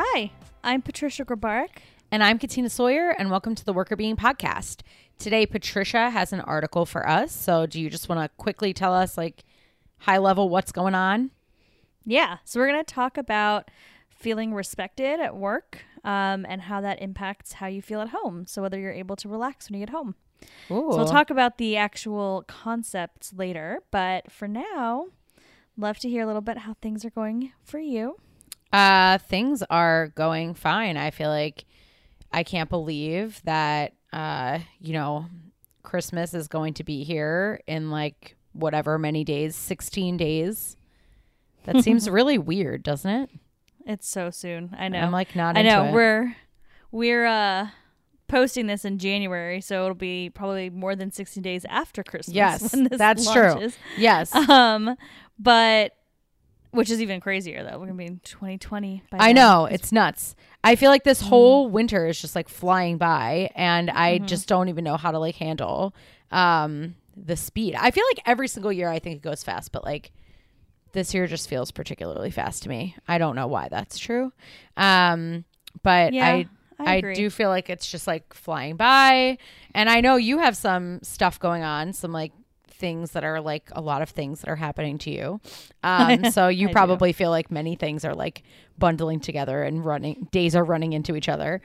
Hi, I'm Patricia Grabarek. And I'm Katina Sawyer, and welcome to the Workr Beeing Podcast. Today, Patricia has an article for us. So, do you just want to quickly tell us, like, high level, what's going on? Yeah, so we're going to talk about feeling respected at work um, and how that impacts how you feel at home. So, whether you're able to relax when you get home. Ooh. So, we'll talk about the actual concepts later. But for now, love to hear a little bit how things are going for you. Uh, things are going fine. I feel like I can't believe that, uh, you know, Christmas is going to be here in like whatever many days, 16 days. That seems really weird, doesn't it? It's so soon. I know. I'm like not I know. it. We're we're uh posting this in January, so it'll be probably more than 60 days after Christmas. Yes, when this that's true. yes. Um, but which is even crazier though. We're gonna be in 2020. By I then. know it's nuts. I feel like Mm-hmm. this whole winter is just like flying by, and I Mm-hmm. just don't even know how to like handle um the speed. I feel like every single year I think it goes fast, but like this year just feels particularly fast to me. I don't know why that's true, um, but Yeah, I. I I, do feel like it's just like flying by, and I know you have some stuff going on, some like things that are like a lot of things that are happening to you. Um, so you I do. probably feel like many things are like bundling together and running days are running into each other.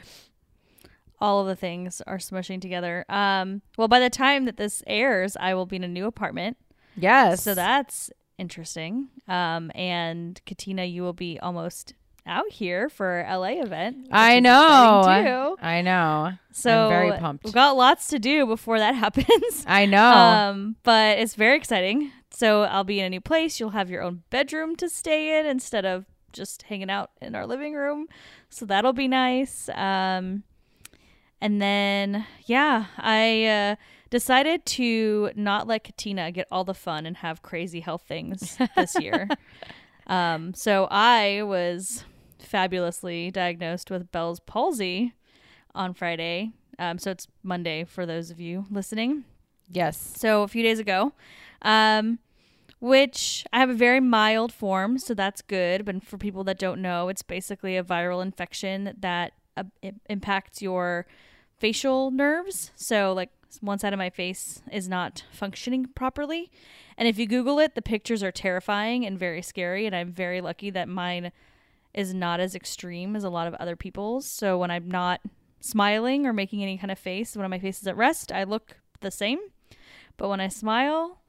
All of the things are smushing together. Um, well, by the time that this airs, I will be in a new apartment, Yes. so that's interesting. Um, and Katina, you will be almost out here for LA event. I know. I know. So I'm very pumped. We've got lots to do before that happens. I know. Um, but it's very exciting. So I'll be in a new place. You'll have your own bedroom to stay in instead of just hanging out in our living room. So that'll be nice. Um, and then yeah, I uh, decided to not let Katina get all the fun and have crazy health things this year. um, so I was fabulously diagnosed with Bell's palsy on Friday. Um, so it's Monday for those of you listening. yes. So a few days ago, um, which I have a very mild form, so that's good. But for people that don't know, it's basically a viral infection that uh, impacts your facial nerves. So like one side of my face is not functioning properly. And if you Google it, the pictures are terrifying and very scary. And I'm very lucky that mine is not as extreme as a lot of other people's. So when I'm not smiling or making any kind of face, when my face is at rest, I look the same. But when I smile,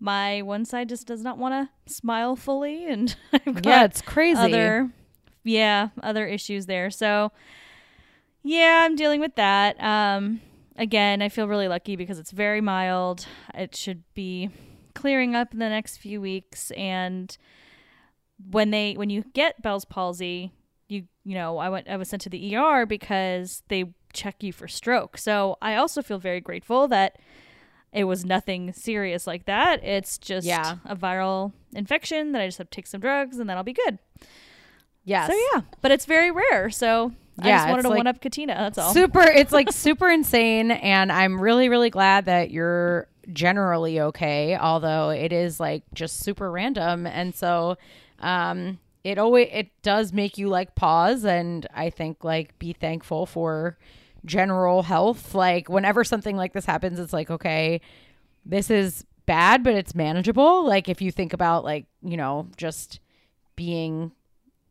my one side just does not want to smile fully, and I've got Yeah, it's crazy. other, yeah, other issues there. So, yeah, I'm dealing with that. Um, again, I feel really lucky because it's very mild. It should be clearing up in the next few weeks, and when they when you get Bell's palsy, you you know I went I was sent to the ER because they check you for stroke. So I also feel very grateful that it was nothing serious like that. It's just Yeah. a viral infection that I just have to take some drugs and then I'll be good. yes. So yeah, but it's very rare. So I Yeah, just wanted to like one up Katina. That's all. Super it's like super insane and I'm really really glad that you're generally okay, although it is like just super random and so um it always it does make you like pause and I think like be thankful for general health. Like whenever something like this happens it's like okay, this is bad but it's manageable. Like if you think about like, you know, just being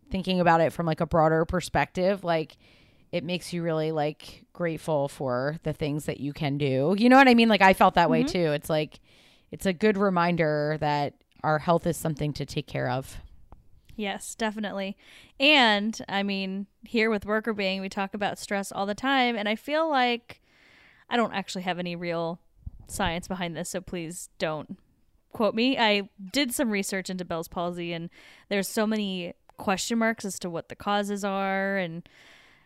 thinking about it from like a broader perspective, like it makes you really like grateful for the things that you can do. You know what I mean? Like I felt that way too. It's like it's a good reminder that our health is something to take care of. Yes, definitely. And I mean, here with Workr Beeing, we talk about stress all the time, and I feel like I don't actually have any real science behind this, so please don't quote me. I did some research into Bell's palsy, and there's so many question marks as to what the causes are and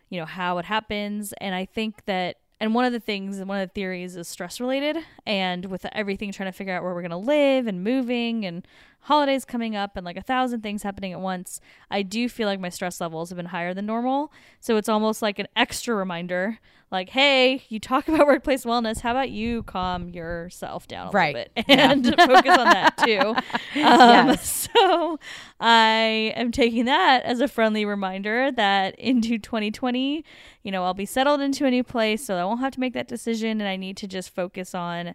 you know how it happens. And I think that and one of the things one of the theories is stress related and with everything trying to figure out where we're going to live and moving and holidays coming up and like a thousand things happening at once, I do feel like my stress levels have been higher than normal. So it's almost like an extra reminder like, hey, you talk about workplace wellness. How about you calm yourself down a Right. little bit Yeah. and focus on that too? Um, Yes. So I am taking that as a friendly reminder that into 2020, you know, I'll be settled into a new place, so I won't have to make that decision, and I need to just focus on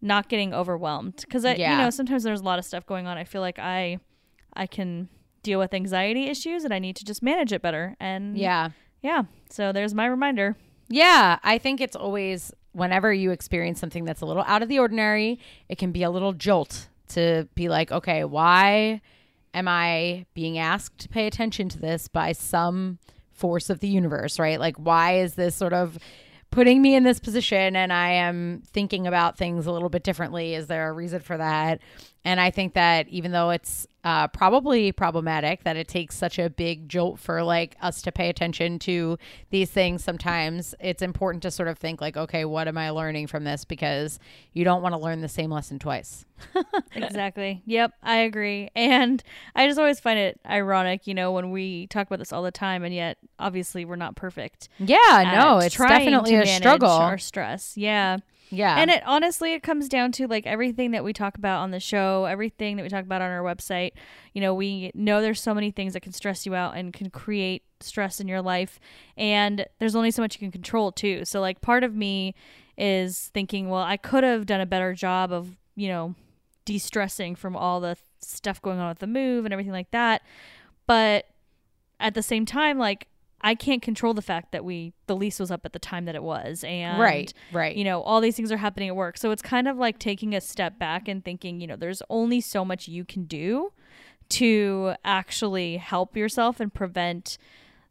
not getting overwhelmed because I, Yeah. you know, sometimes there's a lot of stuff going on. I feel like I, I can deal with anxiety issues, and I need to just manage it better. And Yeah. yeah. So there's my reminder. Yeah, I think it's always whenever you experience something that's a little out of the ordinary, it can be a little jolt to be like, okay, why am I being asked to pay attention to this by some force of the universe, right? Like, why is this sort of putting me in this position and I am thinking about things a little bit differently? Is there a reason for that? And I think that even though it's uh, probably problematic that it takes such a big jolt for like us to pay attention to these things sometimes it's important to sort of think like okay what am i learning from this because you don't want to learn the same lesson twice exactly. Yep, I agree. And I just always find it ironic, you know, when we talk about this all the time, and yet obviously we're not perfect. yeah no it's definitely a struggle Our stress, yeah. yeah And it honestly, it comes down to like everything that we talk about on the show, everything that we talk about on our website. You know, we know there's so many things that can stress you out and can create stress in your life, and there's only so much you can control too. So, like, part of me is thinking, well, I could have done a better job of, you know, de stressing from all the stuff going on with the move and everything like that. But at the same time, like, I can't control the fact that we the lease was up at the time that it was, and right right you know all these things are happening at work so it's kind of like taking a step back and thinking you know there's only so much you can do to actually help yourself and prevent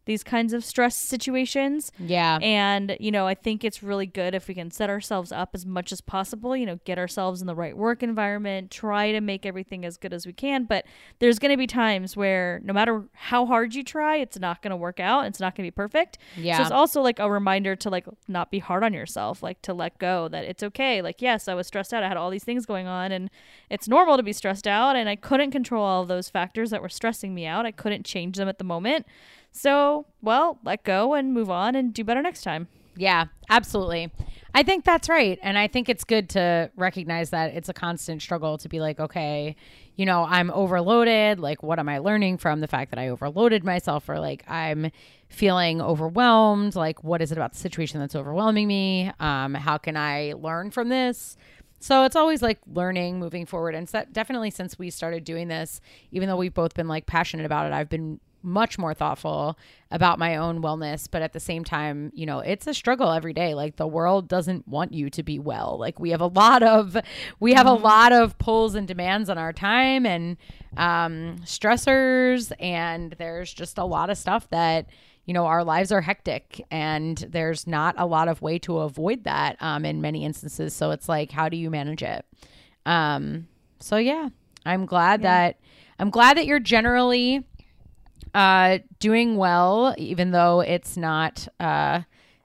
these kinds of stress situations yeah and you know i think it's really good if we can set ourselves up as much as possible you know get ourselves in the right work environment try to make everything as good as we can but there's going to be times where no matter how hard you try it's not going to work out it's not going to be perfect yeah so it's also like a reminder to like not be hard on yourself, like to let go that it's okay. Like, yes, I was stressed out. I had all these things going on and it's normal to be stressed out and I couldn't control all of those factors that were stressing me out. I couldn't change them at the moment. So, well, let go and move on and do better next time. Yeah, absolutely. I think that's right. And I think it's good to recognize that it's a constant struggle to be like, okay, you know, I'm overloaded. Like, what am I learning from the fact that I overloaded myself? Or like, I'm feeling overwhelmed. Like, what is it about the situation that's overwhelming me? Um, how can I learn from this? So it's always like learning, moving forward. And definitely since we started doing this, even though we've both been like passionate about it, I've been much more thoughtful about my own wellness but at the same time you know it's a struggle every day. Like the world doesn't want you to be well. Like we have a lot of we have a lot of pulls and demands on our time and um stressors and there's just a lot of stuff that you know our lives are hectic and there's not a lot of way to avoid that um in many instances. So it's like how do you manage it? Um so yeah i'm glad that i'm glad that you're generally uh, doing well, even though it's not uh,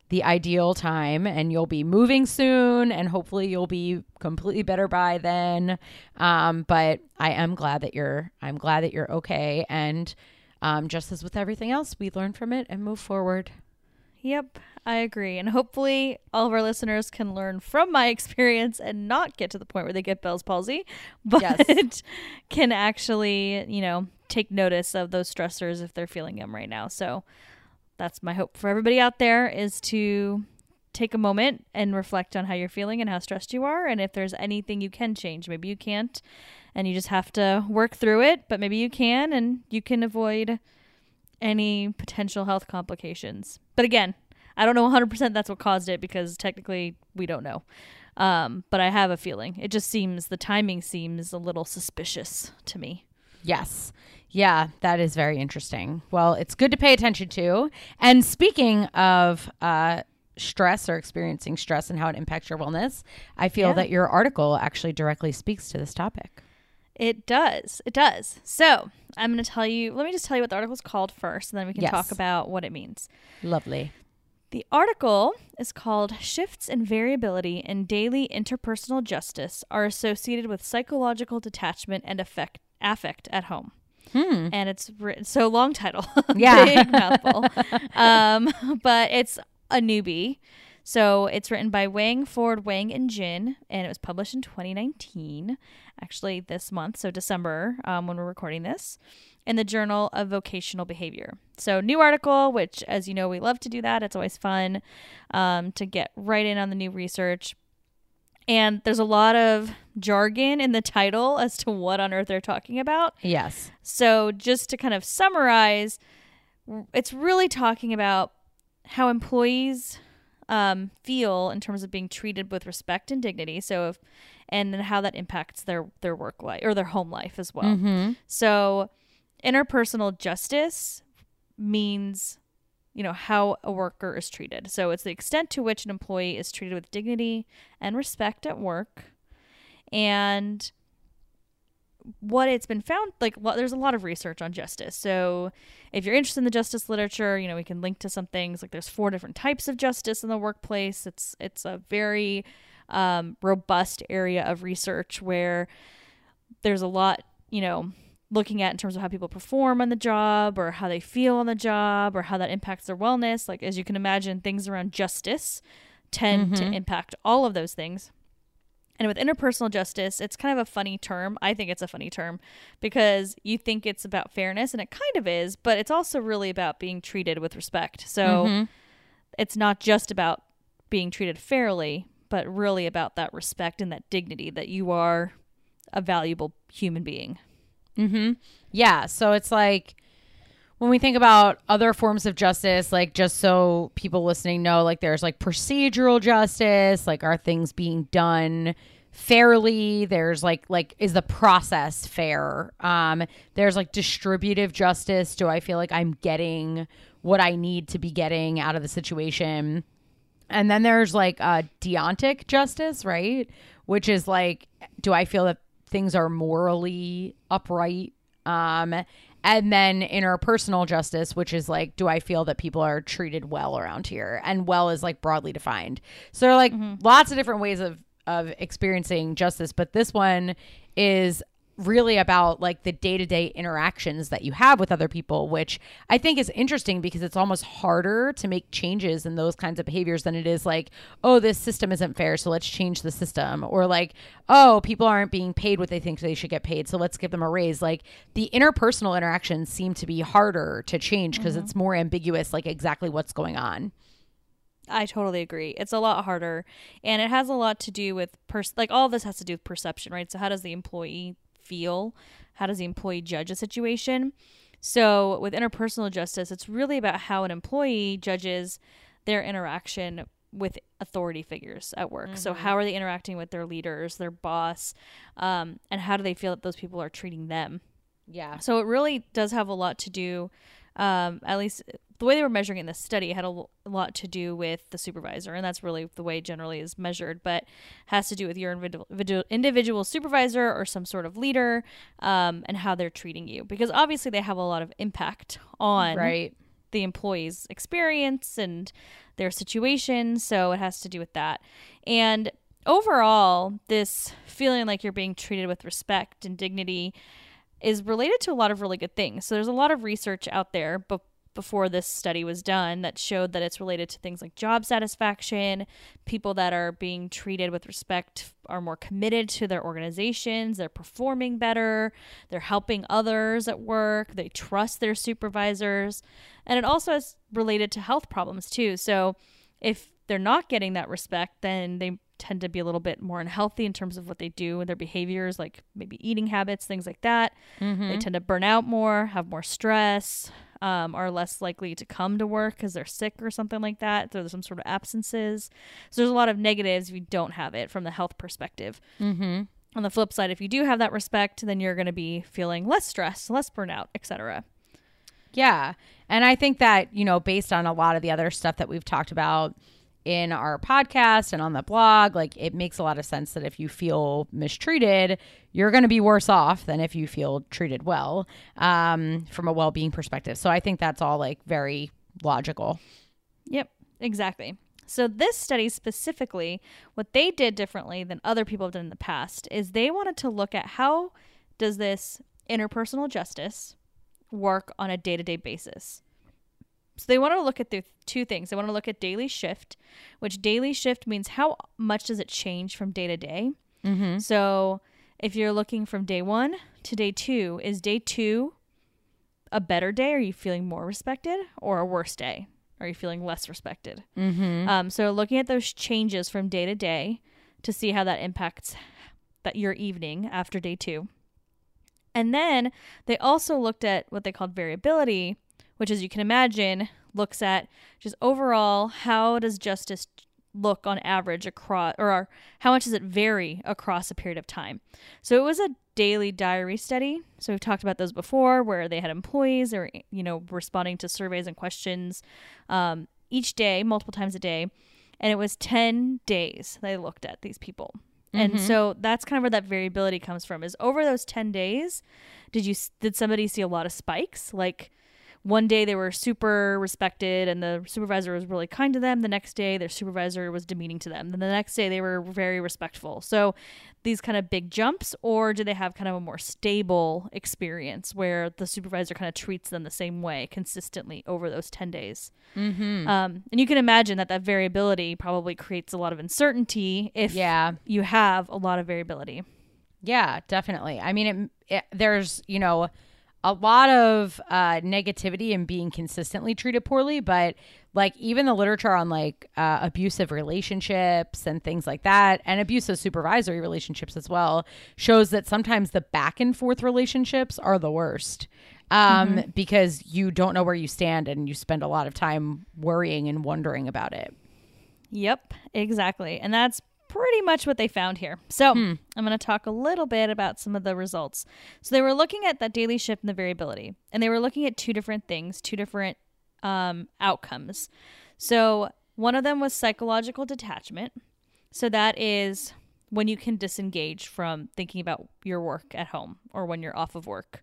the ideal time, and you'll be moving soon, and hopefully you'll be completely better by then. Um, but I am glad that you're. I'm glad that you're okay, and um, just as with everything else, we learn from it and move forward. Yep, I agree. And hopefully, all of our listeners can learn from my experience and not get to the point where they get Bell's palsy, but Yes. can actually, you know, take notice of those stressors if they're feeling them right now. So that's my hope for everybody out there is to take a moment and reflect on how you're feeling and how stressed you are. And if there's anything you can change, maybe you can't and you just have to work through it, but maybe you can and you can avoid any potential health complications. But again, I don't know 100% that's what caused it because technically we don't know. Um, but I have a feeling. It just seems the timing seems a little suspicious to me. Yes. Yeah, that is very interesting. Well, it's good to pay attention to. And speaking of uh, stress or experiencing stress and how it impacts your wellness, I feel Yeah. that your article actually directly speaks to this topic. It does. It does. So I'm going to tell you, let me just tell you what the article is called first, and then we can Yes. talk about what it means. Lovely. The article is called Shifts in Variability in Daily Interpersonal Justice Are Associated with Psychological Detachment and Affect affect at home. Hmm. And it's written so long title. Yeah. Big mouthful. Um, but it's a newbie. So it's written by Wang, Ford, Wang, and Jin, and it was published in 2019, actually this month, so December um, when we're recording this, in the Journal of Vocational Behavior. So new article, which as you know we love to do that. It's always fun um, to get right in on the new research. And there's a lot of jargon in the title as to what on earth they're talking about. Yes. So, just to kind of summarize, it's really talking about how employees um, feel in terms of being treated with respect and dignity. So, if and then how that impacts their their work life or their home life as well. Mm-hmm. So, interpersonal justice means, you know, how a worker is treated. So, it's the extent to which an employee is treated with dignity and respect at work. And what it's been found like lo- there's a lot of research on justice. So if you're interested in the justice literature you know we can link to some things like there's four different types of justice in the workplace. It's it's a very um, robust area of research where there's a lot you know looking at in terms of how people perform on the job or how they feel on the job or how that impacts their wellness. Like as you can imagine things around justice tend to Mhm. impact all of those things and with interpersonal justice, it's kind of a funny term. I think it's a funny term because you think it's about fairness, and it kind of is, but it's also really about being treated with respect. So Mhm. it's not just about being treated fairly, but really about that respect and that dignity that you are a valuable human being. Mm-hmm. Yeah. So it's like when we think about other forms of justice, like just so people listening know, like there's like procedural justice, like are things being done fairly? There's like like is the process fair? Um, there's like distributive justice. Do I feel like I'm getting what I need to be getting out of the situation? And then there's like uh, deontic justice, right? Which is like, do I feel that things are morally upright? Um, and then interpersonal justice, which is like, do I feel that people are treated well around here? And well is like broadly defined. So there are like mm-hmm. lots of different ways of of experiencing justice, but this one is really about like the day-to-day interactions that you have with other people which i think is interesting because it's almost harder to make changes in those kinds of behaviors than it is like oh this system isn't fair so let's change the system or like oh people aren't being paid what they think they should get paid so let's give them a raise like the interpersonal interactions seem to be harder to change because mm-hmm. it's more ambiguous like exactly what's going on I totally agree. It's a lot harder, and it has a lot to do with pers- like all this has to do with perception, right? So how does the employee feel? How does the employee judge a situation? So with interpersonal justice, it's really about how an employee judges their interaction with authority figures at work. So how are they interacting with their leaders, their boss, um, and how do they feel that those people are treating them? yeah So it really does have a lot to do, um, at least the way they were measuring in the study had a lot to do with the supervisor, and that's really the way generally is measured, but has to do with your individual, individual- individual supervisor or some sort of leader um, and how they're treating you. Because obviously they have a lot of impact on right the employee's experience and their situation. So it has to do with that. And overall, this feeling like you're being treated with respect and dignity is related to a lot of really good things. So there's a lot of research out there, but before this study was done that showed that it's related to things like job satisfaction. People that are being treated with respect are more committed to their organizations, they're performing better, they're helping others at work, they trust their supervisors. And it also is related to health problems too. So if they're not getting that respect, then they tend to be a little bit more unhealthy in terms of what they do and their behaviors, like maybe eating habits, things like that. They tend to burn out more, have more stress, um, are less likely to come to work because they're sick or something like that. So there's some sort of absences. So there's a lot of negatives if you don't have it from the health perspective. mm-hmm On the flip side, if you do have that respect, then you're going to be feeling less stress, less burnout, etc. Yeah. And I think that, you know, based on a lot of the other stuff that we've talked about in our podcast and on the blog, like it makes a lot of sense that if you feel mistreated, you're going to be worse off than if you feel treated well um, from a well being perspective. So I think that's all like very logical. Yep, exactly. So this study specifically, what they did differently than other people have done in the past is they wanted to look at how does this interpersonal justice work on a day to day basis. So they want to look at the two things. They want to look at daily shift, which daily shift means how much does it change from day to day. Mm-hmm. So if you're looking from day one to day two, is day two a better day? Are you feeling more respected or a worse day? Are you feeling less respected? Mm-hmm. Um, so looking at those changes from day to day to see how that impacts that your evening after day two. And then they also looked at what they called variability, which as you can imagine looks at just overall how does justice look on average across or how much does it vary across a period of time. So it was a daily diary study. So we've talked about those before where they had employees or you know responding to surveys and questions um, each day, multiple times a day. And it was 10 days they looked at these people. And so that's kind of where that variability comes from is over those 10 days, did you did somebody see a lot of spikes? Like one day they were super respected and the supervisor was really kind to them. The next day their supervisor was demeaning to them. Then the next day they were very respectful. So these kind of big jumps or do they have kind of a more stable experience where the supervisor kind of treats them the same way consistently over those 10 days? Mm-hmm. Um, and you can imagine that that variability probably creates a lot of uncertainty if Yeah. you have a lot of variability. Yeah, definitely. I mean, it, it, there's, you know, a lot of uh, negativity and being consistently treated poorly, but like even the literature on like uh, abusive relationships and things like that, and abusive supervisory relationships as well, shows that sometimes the back and forth relationships are the worst um, because you don't know where you stand and you spend a lot of time worrying and wondering about it. Yep, exactly. And that's pretty much what they found here. So I'm going to talk a little bit about some of the results. So they were looking at that daily shift and the variability, and they were looking at two different things, two different um, outcomes. So one of them was psychological detachment. So that is when you can disengage from thinking about your work at home or when you're off of work.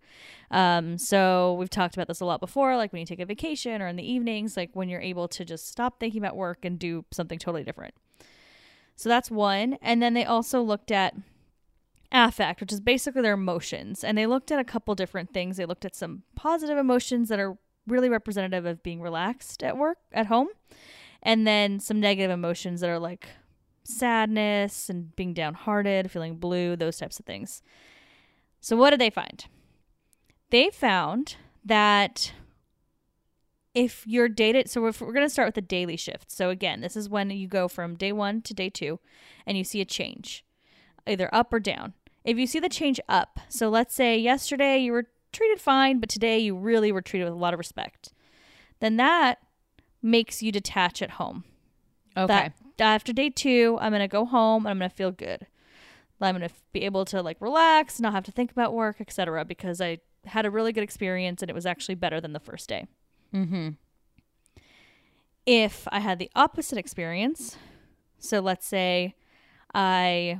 Um, so we've talked about this a lot before, like when you take a vacation or in the evenings, like when you're able to just stop thinking about work and do something totally different. So that's one. And then they also looked at affect, which is basically their emotions. And they looked at a couple different things. They looked at some positive emotions that are really representative of being relaxed at work, at home, and then some negative emotions that are like sadness and being downhearted, feeling blue, those types of things. So, what did they find? They found that if your data, so if we're going to start with the daily shift. So, again, this is when you go from day one to day two and you see a change, either up or down. If you see the change up, so let's say yesterday you were treated fine, but today you really were treated with a lot of respect, then that makes you detach at home. Okay. That after day two, I'm gonna go home and I'm gonna feel good. I'm gonna f- be able to like relax, not have to think about work, etc. Because I had a really good experience and it was actually better than the first day. Mm-hmm. If I had the opposite experience, so let's say I,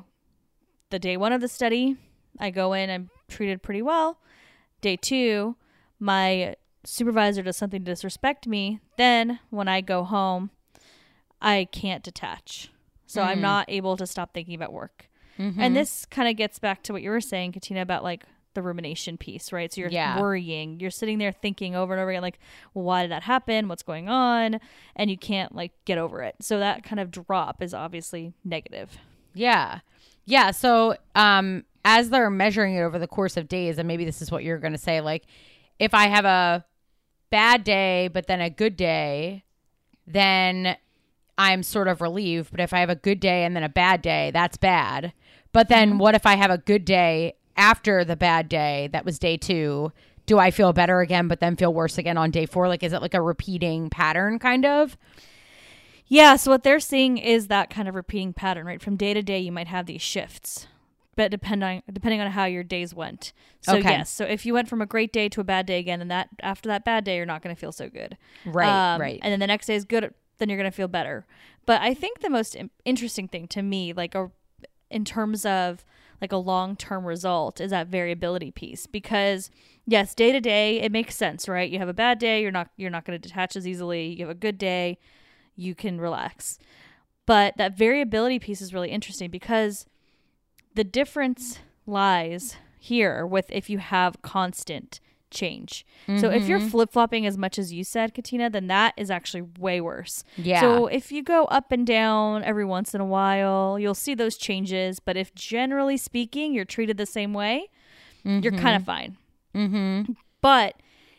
the day one of the study, I go in, I'm treated pretty well. Day two, my supervisor does something to disrespect me. Then when I go home, I can't detach. So I'm Mhm. not able to stop thinking about work. Mm-hmm. And this kind of gets back to what you were saying, Katina, about like the rumination piece, right? So you're Yeah. worrying, you're sitting there thinking over and over again, like, well, why did that happen? What's going on? And you can't like get over it. So that kind of drop is obviously negative. Yeah. Yeah. So, um, as they're measuring it over the course of days, and maybe this is what you're going to say, like, if I have a bad day, but then a good day, then I'm sort of relieved. But if I have a good day and then a bad day, that's bad. But then what if I have a good day after the bad day that was day two? Do I feel better again, but then feel worse again on day four? Like, is it like a repeating pattern kind of? Yeah, so what they're seeing is that kind of repeating pattern, right? From day to day, you might have these shifts, but depending depending on how your days went. So Okay. yes, so if you went from a great day to a bad day again, and that after that bad day, you're not going to feel so good. Right. Um, right. And then the next day is good, then you're going to feel better. But I think the most interesting thing to me, like a, in terms of like a long term result, is that variability piece. Because yes, day to day, it makes sense, right? You have a bad day, you're not you're not going to detach as easily. You have a good day, you can relax. But that variability piece is really interesting because the difference lies here with if you have constant change. So if you're mm-hmm. flip flopping as much as you said, Katina, then that is actually way worse. Yeah. So if you go up and down every once in a while, you'll see those changes. But if generally speaking, you're treated the same way, you're kind of mm-hmm. fine. mm-hmm. But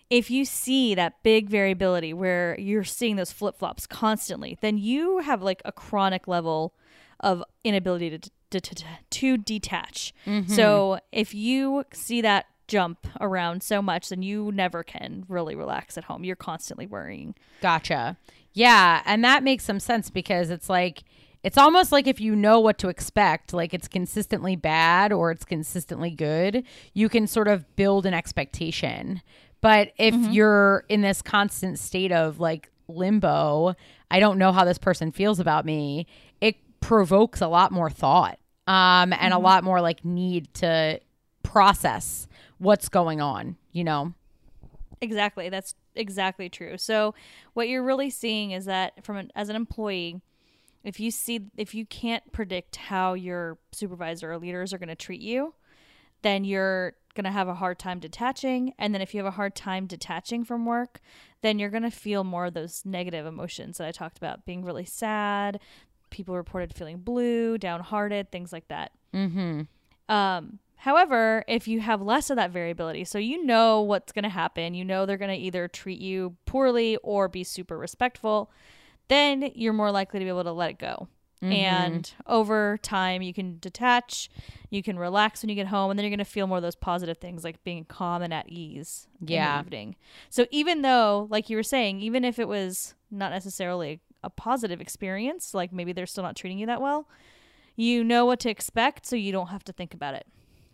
if you see that big variability where you're seeing those flip flops constantly, then you have like a chronic level of inability to, to, to, to detach. So mm-hmm. if you see that jump around so much, then you never can really relax at home. You're constantly worrying. Gotcha. Yeah, and that makes some sense because it's like it's almost like if you know what to expect, like it's consistently bad or it's consistently good, you can sort of build an expectation. But if you're in this constant state of like limbo, I don't know how this person feels about me, it provokes a lot more thought. Um and a lot more like need to process what's going on, you know. Exactly. That's exactly true. So what you're really seeing is that from an, as an employee, if you see if you can't predict how your supervisor or leaders are going to treat you, then you're going to have a hard time detaching and then if you have a hard time detaching from work, then you're going to feel more of those negative emotions that I talked about, being really sad, people reported feeling blue, downhearted, things like that. Mhm. Um, however, if you have less of that variability, so you know what's going to happen, you know they're going to either treat you poorly or be super respectful, then you're more likely to be able to let it go. Mm-hmm. And over time, you can detach, you can relax when you get home, and then you're going to feel more of those positive things like being calm and at ease Yeah. in the evening. So even though, like you were saying, even if it was not necessarily a positive experience, like maybe they're still not treating you that well, you know what to expect, so you don't have to think about it.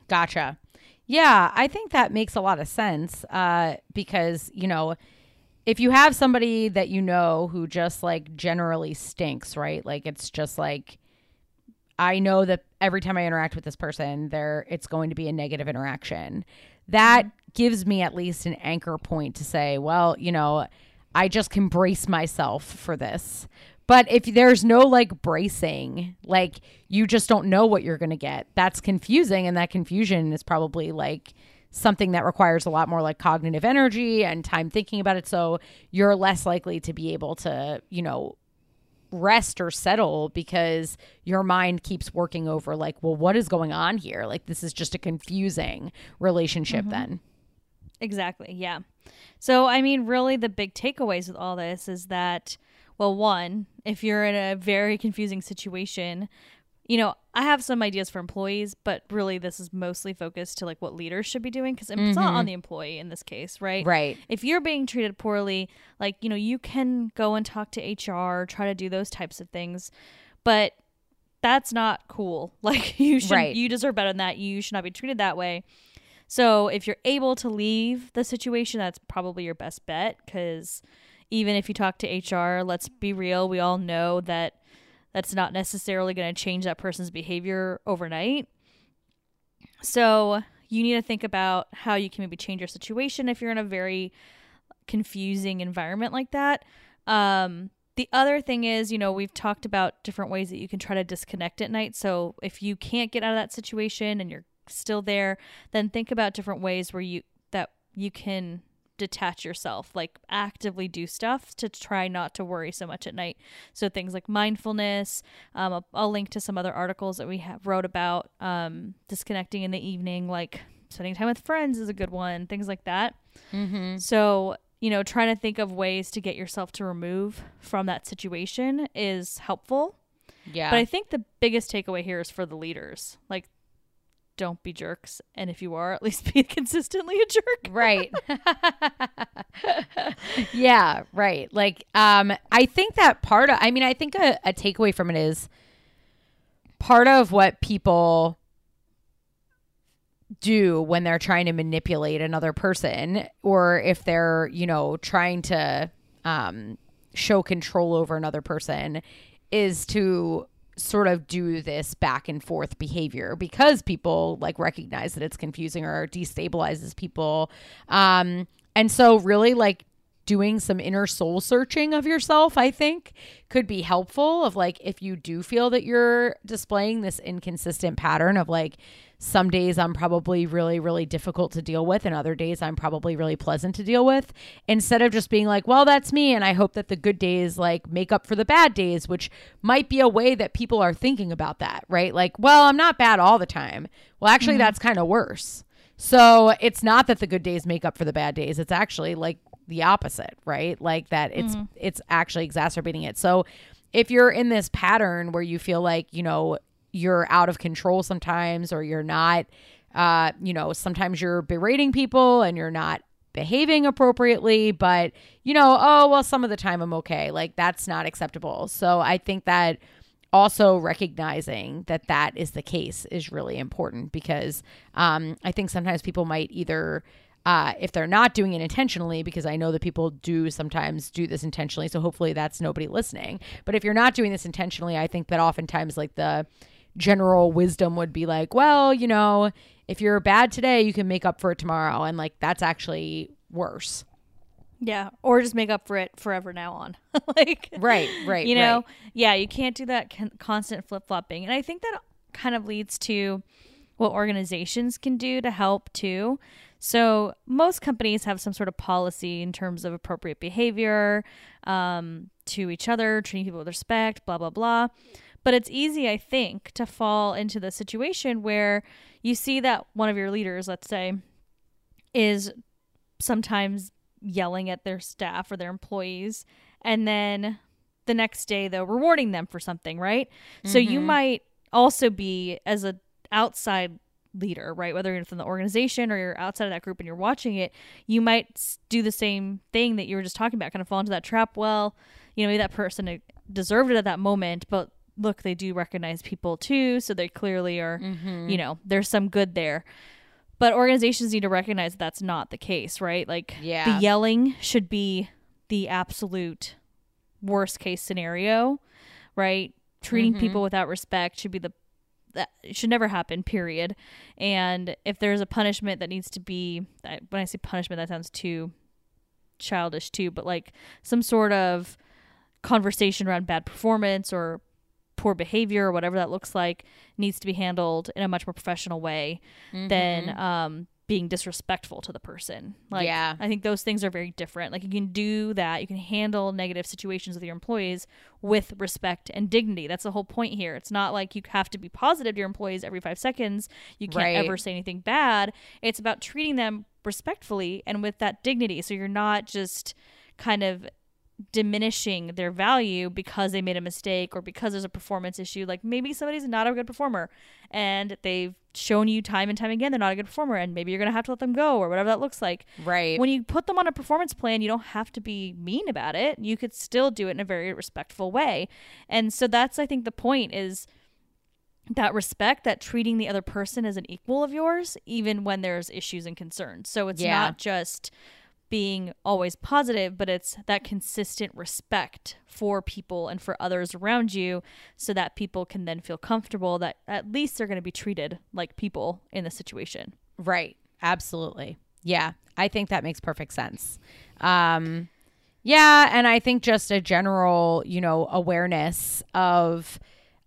Gotcha. Yeah, I think that makes a lot of sense uh, because, you know, if you have somebody that you know who just like generally stinks, right? Like it's just like, I know that every time I interact with this person, there it's going to be a negative interaction. That gives me at least an anchor point to say, well, you know, I just can brace myself for this. But if there's no like bracing, like you just don't know what you're going to get, that's confusing. And that confusion is probably like something that requires a lot more like cognitive energy and time thinking about it. So you're less likely to be able to, you know, rest or settle because your mind keeps working over like, well, what is going on here? Like, this is just a confusing relationship mm-hmm. then. Exactly. Yeah. So, I mean, really, the big takeaways with all this is that, well, one, if you're in a very confusing situation, you know, I have some ideas for employees, but really, this is mostly focused to like what leaders should be doing because it's not mm-hmm. on the employee in this case, right? Right. If you're being treated poorly, like, you know, you can go and talk to HR, try to do those types of things, but that's not cool. Like, you should, Right. you deserve better than that. You should not be treated that way. So if you're able to leave the situation, that's probably your best bet because even if you talk to HR, let's be real, we all know that that's not necessarily going to change that person's behavior overnight. So you need to think about how you can maybe change your situation if you're in a very confusing environment like that. Um, the other thing is, you know, we've talked about different ways that you can try to disconnect at night. So if you can't get out of that situation and you're still there, then think about different ways where you that you can detach yourself, like actively do stuff to try not to worry so much at night. So things like mindfulness. Um, I'll, I'll link to some other articles that we have wrote about um, disconnecting in the evening, like spending time with friends is a good one. Things like that. Mm-hmm. So, you know, trying to think of ways to get yourself to remove from that situation is helpful. Yeah. But I think the biggest takeaway here is for the leaders. Like, don't be jerks. And if you are, at least be consistently a jerk. right yeah right like um i think that part of i mean i think a, a takeaway from it is part of what people do when they're trying to manipulate another person or if they're you know trying to um show control over another person is to sort of do this back and forth behavior because people like recognize that it's confusing or destabilizes people. Um and so really like doing some inner soul searching of yourself i think could be helpful of like if you do feel that you're displaying this inconsistent pattern of like some days I'm probably really, really difficult to deal with, and other days I'm probably really pleasant to deal with. Instead of just being like, well, that's me, and I hope that the good days like make up for the bad days, which might be a way that people are thinking about that, right? Like, well, I'm not bad all the time. Well, actually, mm-hmm. that's kind of worse. So it's not that the good days make up for the bad days. It's actually like the opposite, right? Like that it's mm-hmm. it's actually exacerbating it. So if you're in this pattern where you feel like, you know, you're out of control sometimes or you're not uh, you know, sometimes you're berating people and you're not behaving appropriately, but you know, oh, well, some of the time I'm okay. Like that's not acceptable. So I think that also recognizing that that is the case is really important because um, I think sometimes people might either uh, if they're not doing it intentionally, because I know that people do sometimes do this intentionally. So hopefully that's nobody listening. But if you're not doing this intentionally, I think that oftentimes like the general wisdom would be like, well, you know, if you're bad today, you can make up for it tomorrow. And like that's actually worse. Yeah, or just make up for it forever now on. like right, right. You know, right. yeah, you can't do that con- constant flip flopping, and I think that kind of leads to what organizations can do to help too. So, most companies have some sort of policy in terms of appropriate behavior um, to each other, treating people with respect, blah, blah, blah. But it's easy, I think, to fall into the situation where you see that one of your leaders, let's say, is sometimes yelling at their staff or their employees, and then the next day, though, rewarding them for something, right? Mm-hmm. So, you mm-hmm. might also be, as a outside leader, right? Whether you're from the organization or you're outside of that group and you're watching it, you might do the same thing that you were just talking about, kind of fall into that trap. Well, you know, maybe that person deserved it at that moment, but look, they do recognize people too, so they clearly are, mm-hmm. you know, there's some good there. But organizations need to recognize that that's not the case, right? Like, yeah. the yelling should be the absolute worst case scenario, right? Treating mm-hmm. people without respect should be the that should never happen period and if there's a punishment that needs to be when i say punishment that sounds too childish too but like some sort of conversation around bad performance or poor behavior or whatever that looks like needs to be handled in a much more professional way mm-hmm. than um, being disrespectful to the person. Like, yeah. I think those things are very different. Like, you can do that. You can handle negative situations with your employees with respect and dignity. That's the whole point here. It's not like you have to be positive to your employees every five seconds. You can't right. ever say anything bad. It's about treating them respectfully and with that dignity. So you're not just kind of diminishing their value because they made a mistake or because there's a performance issue. Like maybe somebody's not a good performer and they've shown you time and time again they're not a good performer and maybe you're going to have to let them go or whatever that looks like. Right. When you put them on a performance plan, you don't have to be mean about it. You could still do it in a very respectful way. And so that's I think the point is that respect, that treating the other person as an equal of yours even when there's issues and concerns. So it's yeah. not just being always positive, but it's that consistent respect for people and for others around you so that people can then feel comfortable that at least they're going to be treated like people in the situation. Right. Absolutely. Yeah. I think that makes perfect sense. Um, yeah. And I think just a general, you know, awareness of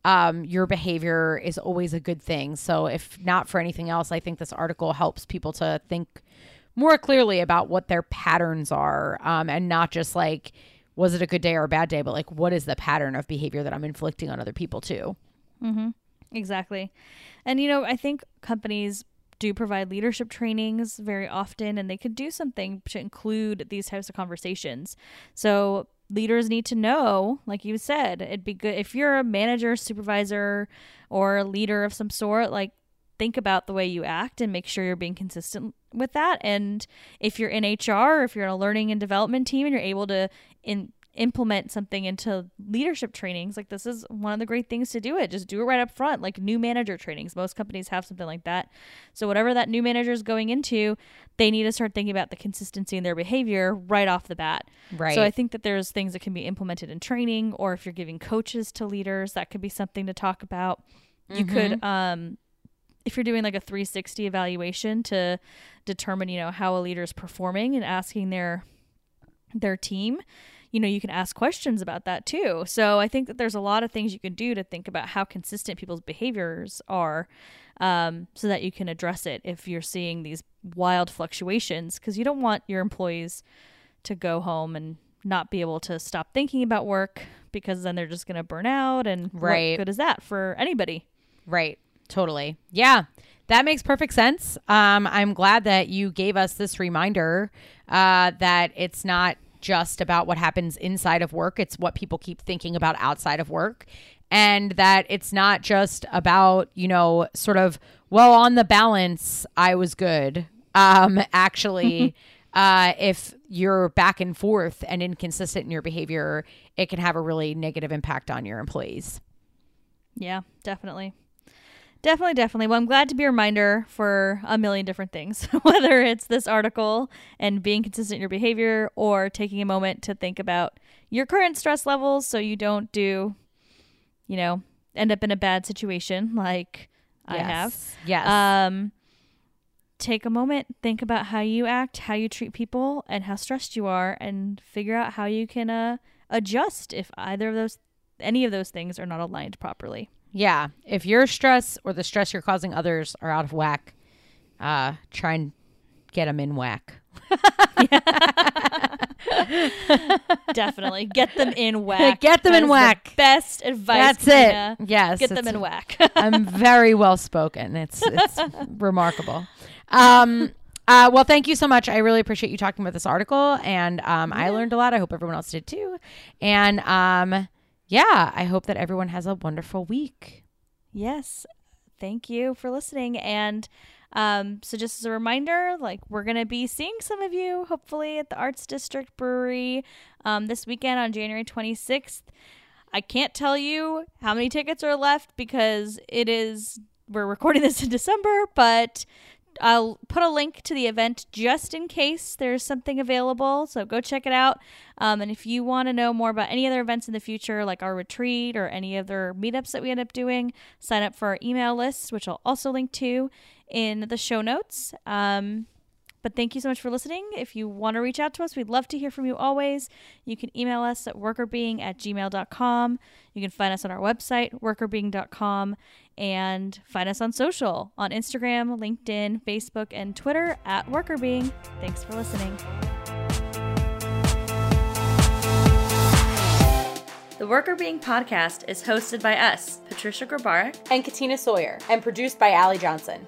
um, your behavior is always a good thing. So, if not for anything else, I think this article helps people to think more clearly about what their patterns are um, and not just like was it a good day or a bad day but like what is the pattern of behavior that i'm inflicting on other people too? Mm-hmm. exactly. And you know i think companies do provide leadership trainings very often and they could do something to include these types of conversations. So leaders need to know like you said it'd be good if you're a manager supervisor or a leader of some sort like think about the way you act and make sure you're being consistent with that. And if you're in HR, if you're in a learning and development team and you're able to in, implement something into leadership trainings, like this is one of the great things to do it. Just do it right up front, like new manager trainings. Most companies have something like that. So whatever that new manager is going into, they need to start thinking about the consistency in their behavior right off the bat. Right. So I think that there's things that can be implemented in training, or if you're giving coaches to leaders, that could be something to talk about. You mm-hmm. could um if you're doing like a 360 evaluation to determine, you know, how a leader is performing and asking their their team, you know, you can ask questions about that too. So I think that there's a lot of things you can do to think about how consistent people's behaviors are um, so that you can address it if you're seeing these wild fluctuations because you don't want your employees to go home and not be able to stop thinking about work because then they're just going to burn out and Right. what good is that for anybody Right. Totally. Yeah. That makes perfect sense. Um, I'm glad that you gave us this reminder uh, that it's not just about what happens inside of work, it's what people keep thinking about outside of work. And that it's not just about, you know, sort of, well, on the balance, I was good. Um, actually, uh, if you're back and forth and inconsistent in your behavior, it can have a really negative impact on your employees. Yeah, definitely. Definitely, definitely. Well, I'm glad to be a reminder for a million different things, whether it's this article and being consistent in your behavior or taking a moment to think about your current stress levels so you don't do, you know, end up in a bad situation like I have. Yes. Um, take a moment, think about how you act, how you treat people, and how stressed you are, and figure out how you can uh, adjust if either of those, any of those things are not aligned properly. Yeah. If your stress or the stress you're causing others are out of whack, uh, try and get them in whack. Definitely get them in whack. Get them That in is the whack. best advice. That's Karina. it. Yes. Get them in whack. I'm very well spoken. It's it's remarkable. Um, uh, well, thank you so much. I really appreciate you talking about this article, and um, I learned a lot. I hope everyone else did too. And um, yeah, I hope that everyone has a wonderful week. Yes. Thank you for listening. And um, so, just as a reminder, like we're going to be seeing some of you hopefully at the Arts District Brewery um, this weekend on January 26th. I can't tell you how many tickets are left because it is, we're recording this in December, but I'll put a link to the event just in case there's something available. So go check it out. Um, and if you want to know more about any other events in the future, like our retreat or any other meetups that we end up doing, sign up for our email list, which I'll also link to in the show notes. Um, but thank you so much for listening. If you want to reach out to us, we'd love to hear from you always. You can email us at workrbeeing at gmail.com. You can find us on our website, workrbeeing.com, and find us on social on Instagram, LinkedIn, Facebook, and Twitter at workrbeeing. Thanks for listening. The Workr Beeing podcast is hosted by us, Patricia Grabarek, And Katina Sawyer, and produced by Allie Johnson.